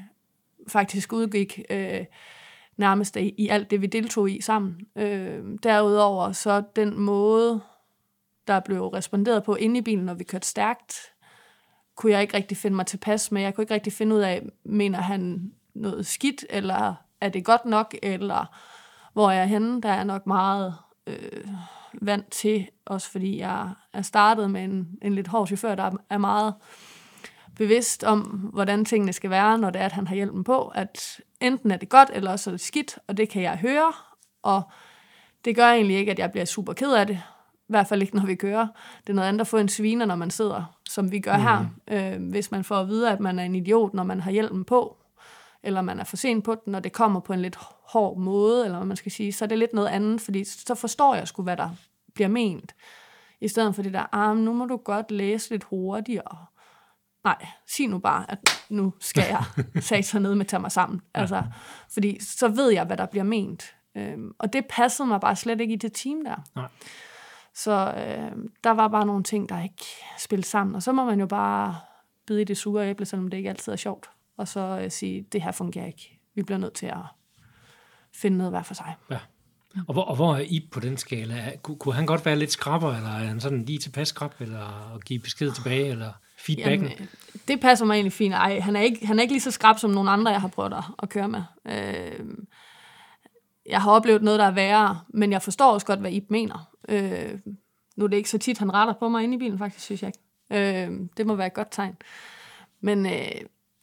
faktisk udgik øh, nærmest i, i alt det, vi deltog i sammen. Øh, derudover, så den måde, der blev responderet på inde i bilen, når vi kørte stærkt, kunne jeg ikke rigtig finde mig tilpas med. Jeg kunne ikke rigtig finde ud af, mener han noget skidt, eller er det godt nok, eller hvor er jeg henne? Der er nok meget øh, vant til, også fordi jeg er startet med en, en lidt hård chauffør, der er meget bevidst om, hvordan tingene skal være, når det er, at han har hjælpen på, at enten er det godt, eller også er det skidt, og det kan jeg høre, og det gør egentlig ikke, at jeg bliver super ked af det, i hvert fald ikke, når vi kører. Det er noget andet at få en sviner, når man sidder, som vi gør mm. her. Øh, hvis man får at vide, at man er en idiot, når man har hjælpen på, eller man er for sent på den, når det kommer på en lidt hård måde, eller hvad man skal sige, så er det lidt noget andet, fordi så forstår jeg sgu, hvad der bliver ment. I stedet for det der, ah, nu må du godt læse lidt hurtigere. Nej, sig nu bare, at nu skal jeg sig ned med at tage mig sammen. Altså, fordi så ved jeg, hvad der bliver ment. Øhm, og det passede mig bare slet ikke i det team der. Nej. Så øh, der var bare nogle ting, der ikke spillede sammen. Og så må man jo bare bide i det sure æble, selvom det ikke altid er sjovt. Og så øh, sige, det her fungerer ikke. Vi bliver nødt til at finde noget hver for sig. Ja. Og hvor, og hvor er I på den skala? Kunne, kunne han godt være lidt skrabber, eller er han sådan lige tilpas skrab, eller give besked tilbage, eller... Feedbacken? Jamen, øh, det passer mig egentlig fint. Ej, han er ikke, han er ikke lige så skrab som nogle andre, jeg har prøvet at, at køre med. Øh, jeg har oplevet noget, der er værre, men jeg forstår også godt, hvad I mener. Øh, nu er det ikke så tit, han retter på mig inde i bilen, faktisk, synes jeg ikke. Øh, det må være et godt tegn. Men, øh,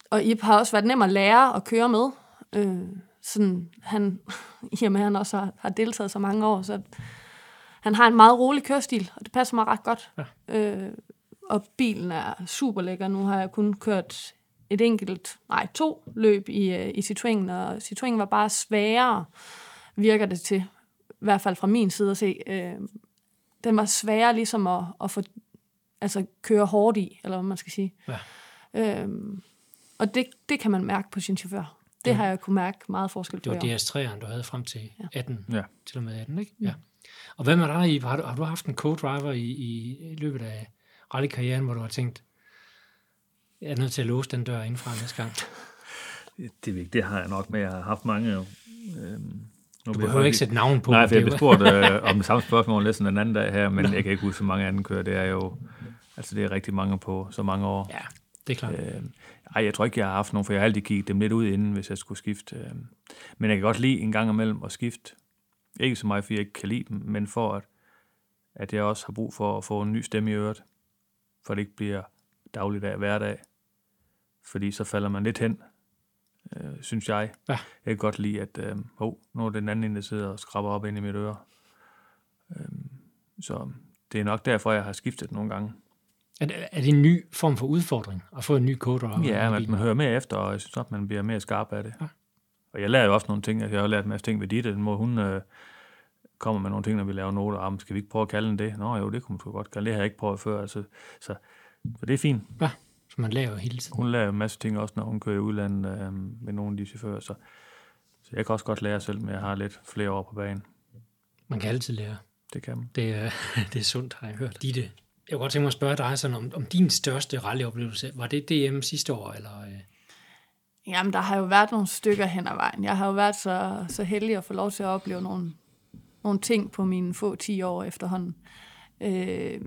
og Ip har også været nem at lære at køre med. Øh, sådan, han, i og med, han også har, har deltaget så mange år, så han har en meget rolig kørestil, og det passer mig ret godt. Ja. Øh, og bilen er super lækker. Nu har jeg kun kørt et enkelt, nej, to løb i, øh, i Citroën, og Citroën var bare sværere, virker det til. I hvert fald fra min side at se. Øh, den var sværere ligesom at, at få, altså køre hårdt i, eller hvad man skal sige. Ja. Øhm, og det, det kan man mærke på sin chauffør. Det ja. har jeg kunne mærke meget forskel på. Det var DS3'eren, du havde frem til 18, ja. til og med 18, ikke? Ja. Og hvad med dig, Har du, har du haft en co-driver i, i løbet af rallykarrieren, hvor du har tænkt, jeg er nødt til at låse den dør indfra næste gang? Det, det, det har jeg nok med. Jeg har haft mange... Øh, nu du behøver ikke sætte navn på. Nej, for jeg blev spurgt øh, om det samme spørgsmål næsten en anden dag her, men jeg kan ikke huske, så mange anden kører. Det er jo... Altså, det er rigtig mange på så mange år. Ja, det er klart. Øh, ej, jeg tror ikke, jeg har haft nogen, for jeg har altid kigget dem lidt ud inden, hvis jeg skulle skifte. Øh. Men jeg kan godt lide en gang imellem at skifte. Ikke så meget, fordi jeg ikke kan lide dem, men for at, at jeg også har brug for at få en ny stemme i øret, for det ikke bliver dagligdag hverdag. Fordi så falder man lidt hen, øh, synes jeg. Ja. Jeg kan godt lide, at øh, oh, nu er det den anden, der sidder og skraber op ind i mit øre. Øh, så det er nok derfor, jeg har skiftet nogle gange. Er det, er det en ny form for udfordring at få en ny coder? Ja, man, man hører mere efter, og jeg synes at man bliver mere skarp af det. Ja. Og jeg lærer jo også nogle ting. Altså, jeg har lært en masse ting ved Ditte. Den må hun øh, kommer med nogle ting, når vi laver noter. Om, skal vi ikke prøve at kalde den det? Nå jo, det kunne man godt kalde. Det har jeg ikke prøvet før. Altså, så, så det er fint. Ja, så man lærer jo hele tiden. Hun lærer en masse ting også, når hun kører i udlandet øh, med nogle af de chauffører. Så, så jeg kan også godt lære selv, men jeg har lidt flere år på banen. Man kan altid lære. Det kan man. Det, er, det er sundt, har jeg hørt. Ditte, jeg kunne godt tænke mig at spørge dig sådan om, om din største rallyoplevelse. Var det DM sidste år, eller... Øh? Jamen, der har jo været nogle stykker hen ad vejen. Jeg har jo været så, så heldig at få lov til at opleve nogle, nogle ting på mine få 10 år efterhånden. Øh,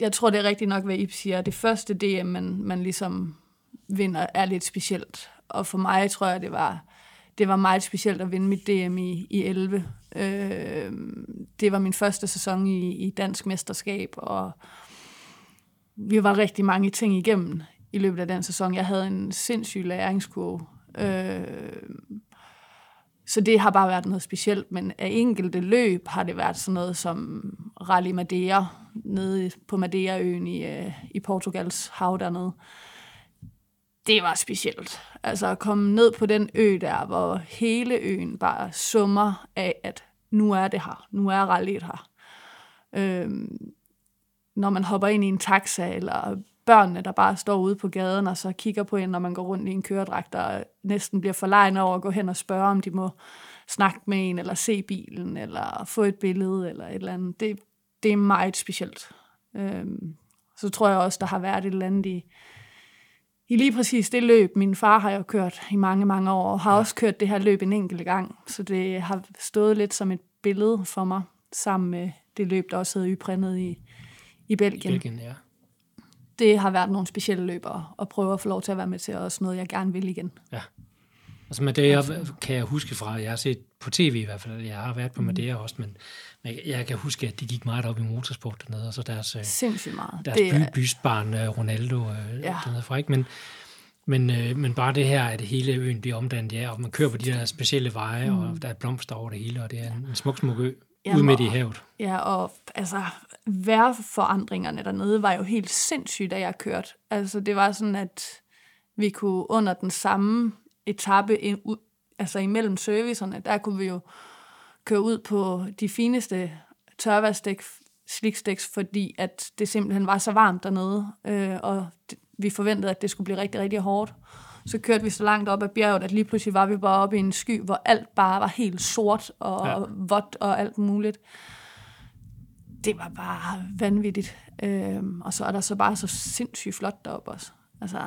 jeg tror, det er rigtigt nok, hvad I siger. Det første DM, man, man ligesom vinder, er lidt specielt. Og for mig tror jeg, det var, det var meget specielt at vinde mit DM i, i 11. Øh, det var min første sæson i, i dansk mesterskab, og vi var rigtig mange ting igennem i løbet af den sæson. Jeg havde en sindssyg læringskurve. Øh, så det har bare været noget specielt, men af enkelte løb har det været sådan noget som Rally Madeira, nede på Madeiraøen i, øh, i Portugals hav dernede. Det var specielt. Altså at komme ned på den ø der, hvor hele øen bare summer af, at nu er det her, nu er rallyet her. Øhm, når man hopper ind i en taxa, eller børnene, der bare står ude på gaden, og så kigger på en, når man går rundt i en køredragt, og næsten bliver forlegnet over at gå hen og spørge, om de må snakke med en, eller se bilen, eller få et billede, eller et eller andet. Det, det er meget specielt. Øhm, så tror jeg også, der har været et eller andet i, i lige præcis det løb. Min far har jo kørt i mange, mange år, og har ja. også kørt det her løb en enkelt gang. Så det har stået lidt som et billede for mig, sammen med det løb, der også hedder Yprendet i, i Belgien. Belgien, ja. Det har været nogle specielle løber, og prøve at få lov til at være med til også noget, jeg gerne vil igen. Ja. Altså med det jeg, kan jeg huske fra, jeg har set på tv i hvert fald, jeg har været på mm. Madeira også, men, men jeg kan huske, at de gik meget op i motorsport dernede, og så deres, øh, Sindssygt meget. deres det by, bysbarn øh, Ronaldo øh, ja. dernede fra, ikke? Men, men, øh, men bare det her, at hele øen bliver omdannet, ja, og man kører på de der specielle veje, mm. og der er blomster over det hele, og det er en smuk, smuk ø ude midt i havet. Ja, og altså, vejrforandringerne dernede var jo helt sindssygt, da jeg kørte. Altså, det var sådan, at vi kunne under den samme etape, altså imellem servicerne, der kunne vi jo køre ud på de fineste tørværsdæk, slikstæks, fordi at det simpelthen var så varmt dernede, øh, og vi forventede, at det skulle blive rigtig, rigtig hårdt. Så kørte vi så langt op ad bjerget, at lige pludselig var vi bare oppe i en sky, hvor alt bare var helt sort og ja. vådt og alt muligt. Det var bare vanvittigt. Øhm, og så er der så bare så sindssygt flot deroppe også. Altså,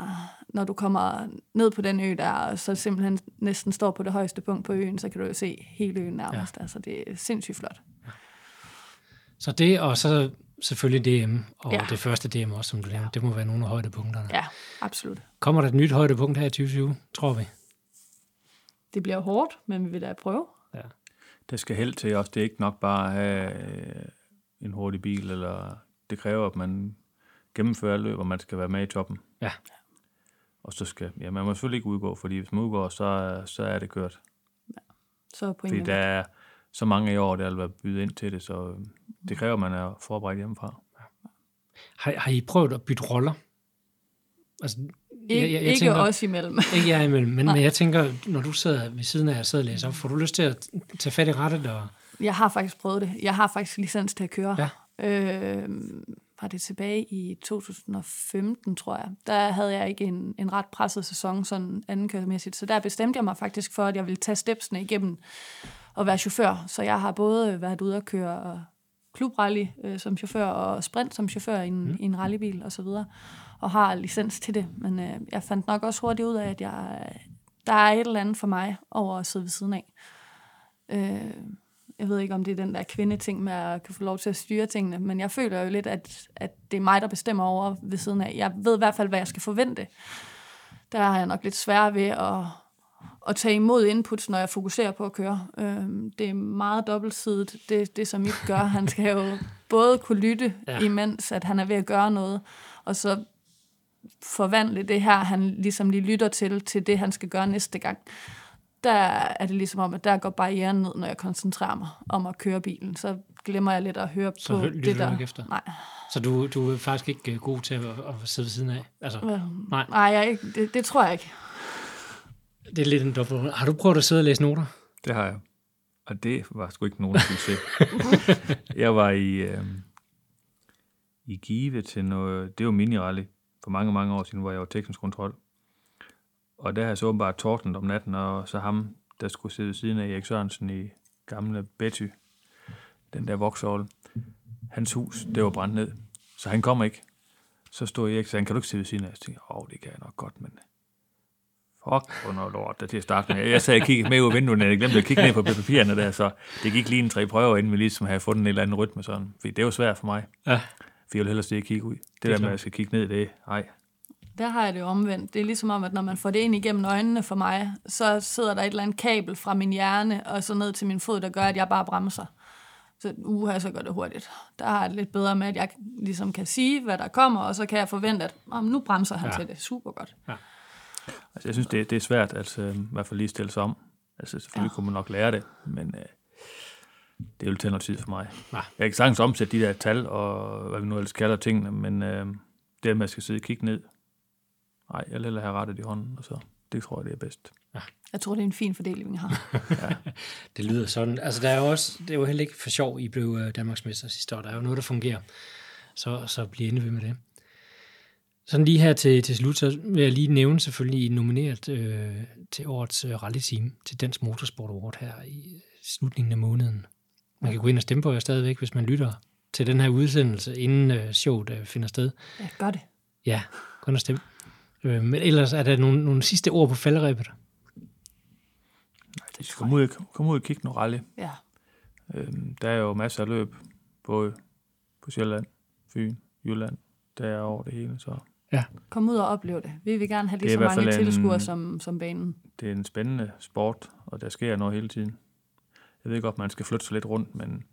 når du kommer ned på den ø der, og så simpelthen næsten står på det højeste punkt på øen, så kan du jo se hele øen nærmest. Ja. Altså, det er sindssygt flot. Ja. Så det, og så selvfølgelig DM, og ja. Ja. det første DM også, som du nævnte. Det må være nogle af højdepunkterne. Ja, absolut. Kommer der et nyt højdepunkt her i 2020, tror vi? Det bliver hårdt, men vi vil da prøve. Det skal held til også. Det er ikke nok bare at have øh, en hurtig bil, eller det kræver, at man gennemfører løb, og man skal være med i toppen. Ja. Og så skal, ja, man må selvfølgelig ikke udgå, fordi hvis man udgår, så, er- så er det kørt. Så er Fordi der er så mange i år, der vil være bydet ind til det, så det kræver, at man er forberedt hjemmefra. Har, har I prøvet at bytte roller? Altså, Ikke, ikke tænker, os imellem. Ikke jeg imellem, men, men jeg tænker, når du sidder ved siden af og sidder og læser op, får du lyst til at tage fat i rettet? Og, Jeg har faktisk prøvet det. Jeg har faktisk licens til at køre. Ja. Øh, var det tilbage i 2015, tror jeg. Der havde jeg ikke en, en ret presset sæson, sådan andenkøremæssigt. Så der bestemte jeg mig faktisk for, at jeg ville tage stepsene igennem og være chauffør. Så jeg har både været ude og køre klubrally øh, som chauffør og sprint som chauffør i en, mm. i en rallybil og så videre. Og har licens til det. Men øh, jeg fandt nok også hurtigt ud af, at jeg, der er et eller andet for mig over at sidde ved siden af. Øh, jeg ved ikke, om det er den der kvindeting med at kunne få lov til at styre tingene, men jeg føler jo lidt, at, at det er mig, der bestemmer over ved siden af. Jeg ved i hvert fald, hvad jeg skal forvente. Der har jeg nok lidt svært ved at, at tage imod inputs, når jeg fokuserer på at køre. Øhm, det er meget dobbeltsidigt, det, det som Ip gør. Han skal jo både kunne lytte, ja. imens at han er ved at gøre noget, og så forvandle det her, han ligesom lige lytter til, til det, han skal gøre næste gang der er det ligesom om, at der går barrieren ned, når jeg koncentrerer mig om at køre bilen. Så glemmer jeg lidt at høre Så på hø- det der. ikke efter? Nej, så du, du er faktisk ikke øh, god til at, at sidde ved siden af? Altså, øh, Nej. nej jeg ikke, det, det tror jeg ikke. det er lidt en dobbelt. Har du prøvet at sidde og læse noter? Det har jeg. Og det var sgu ikke nogen succes. jeg var i, øh, i Give til noget, det var mini-rally for mange, mange år siden, hvor jeg var teknisk kontrol. Og der jeg så åbenbart tordnet om natten, og så ham, der skulle sidde ved siden af Erik Sørensen i gamle Betty, den der Vauxhall, hans hus, det var brændt ned. Så han kom ikke. Så stod Erik og sagde, kan du ikke sidde ved siden af? Jeg tænkte, åh, det kan jeg nok godt, men fuck, hvor noget lort, der til at starte med. Jeg sad og kiggede med ud af vinduet, og jeg glemte at kigge ned på papirerne der, så det gik lige en tre prøver, inden vi ligesom havde fundet en eller anden rytme sådan. Fordi det er jo svært for mig, Ja. for jeg vil hellere se at kigge ud. Det, det der med, at jeg skal kigge ned, det nej. Der har jeg det jo omvendt. Det er ligesom om, at når man får det ind igennem øjnene for mig, så sidder der et eller andet kabel fra min hjerne og så ned til min fod, der gør, at jeg bare bremser. Så uha, så går det hurtigt. Der har jeg det lidt bedre med, at jeg ligesom kan sige, hvad der kommer, og så kan jeg forvente, at om, nu bremser han Ja. ja. til det. Super godt. Altså, jeg synes, det, det er svært, altså, i hvert fald lige stille sig om. Altså, selvfølgelig ja. Ja. kunne man nok lære det, men øh, det vil tage noget tid for mig. Nej. Jeg kan sagtens omsætte de der tal, og hvad vi nu ellers kalder tingene, men øh, det at jeg skal sidde og kigge ned, nej, jeg hellere have rettet i hånden, og så det tror jeg, det er bedst. Jeg tror, det er en fin fordeling, vi har. Det lyder sådan. Altså, der er jo også, det er jo heller ikke for sjov, I blev øh, Danmarksmester sidste år. Der er jo noget, der fungerer. Så, så bliv endelig ved med det. Sådan lige her til, til slut, så vil jeg lige nævne selvfølgelig, I er nomineret øh, til årets øh, rally-team til Dansk Motorsport Award her i slutningen af måneden. Man kan gå ind og stemme på jer stadigvæk, hvis man lytter til den her udsendelse, inden øh, showet øh, finder sted. Ja, gør det. Ja, gå ind og stemme. Øh, men ellers er der nogle, nogle sidste ord på falderæbet. De skal komme ud, komme ud og kigge noget rally. Ja. Øhm, der er jo masser af løb, både på Sjælland, Fyn, Jylland, der er over det hele, så Kom ud og opleve det. Vi vil gerne have Det lige så mange tilskuere som, som banen. det er en spændende sport, og der sker noget hele tiden. Jeg ved godt, man skal flytte sig lidt rundt, men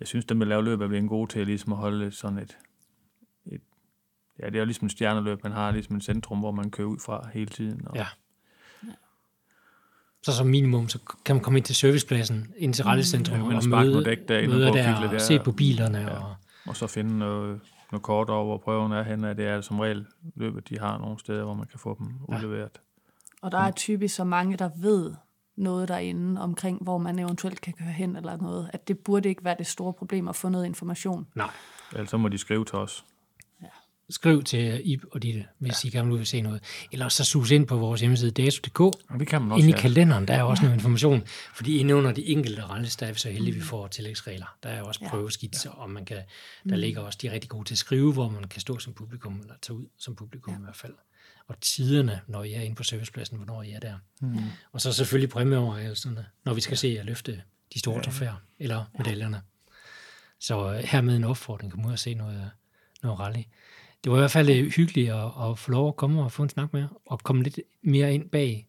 jeg synes, dem, der laver løb, er blevet gode til at, ligesom at holde sådan et... Ja, det er jo ligesom et stjerneløb. Man har ligesom et centrum, hvor man kører ud fra hele tiden. Og Ja. Så som minimum, så kan man komme ind til servicepladsen, ind til rallycentrum Ja, og møde, noget dæk derinde møde gå og der, og der. se på bilerne. Ja. Og, og så finde noget, noget kort over, hvor prøven er henne. Det er som regel løbet, de har nogle steder, hvor man kan få dem Ja. udleveret. Og der er typisk så mange, der ved noget derinde omkring, hvor man eventuelt kan køre hen eller noget. At det burde ikke være det store problem at få noget information. nej, Ellers så må de skrive til os. Skriv til Ib og Ditte, hvis ja. I gerne vil se noget. Eller så sus ind på vores hjemmeside dato.dk. Det kan man også, Inde i ja. kalenderen, der er også noget information. Fordi inde under de enkelte rallies, der er vi så heldige, at vi får tillægsregler. Der er også Ja. prøveskitser, og man kan, der ligger også de rigtig gode til at skrive, hvor man kan stå som publikum, eller tage ud som publikum i hvert fald. Og tiderne, når I er inde på servicepladsen, hvornår I er der. Mm. Og så selvfølgelig præmieoverrækkelserne, når vi skal se jer løfte de store trofæer, eller medaljerne. Så øh, hermed en opfordring, kom ud og se noget, noget rally. Det var i hvert fald øh, hyggeligt at, at få lov at komme og få en snak med, og komme lidt mere ind bag,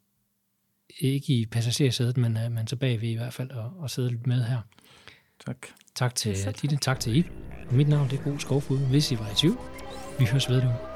ikke i passagersædet, men, øh, men så bagved i hvert fald, og, og sidde lidt med her. Tak. Tak til tak. Ditte, tak til Ib. Mit navn det er Bo Skovfod, hvis I var i tvivl. Vi høres ved nu.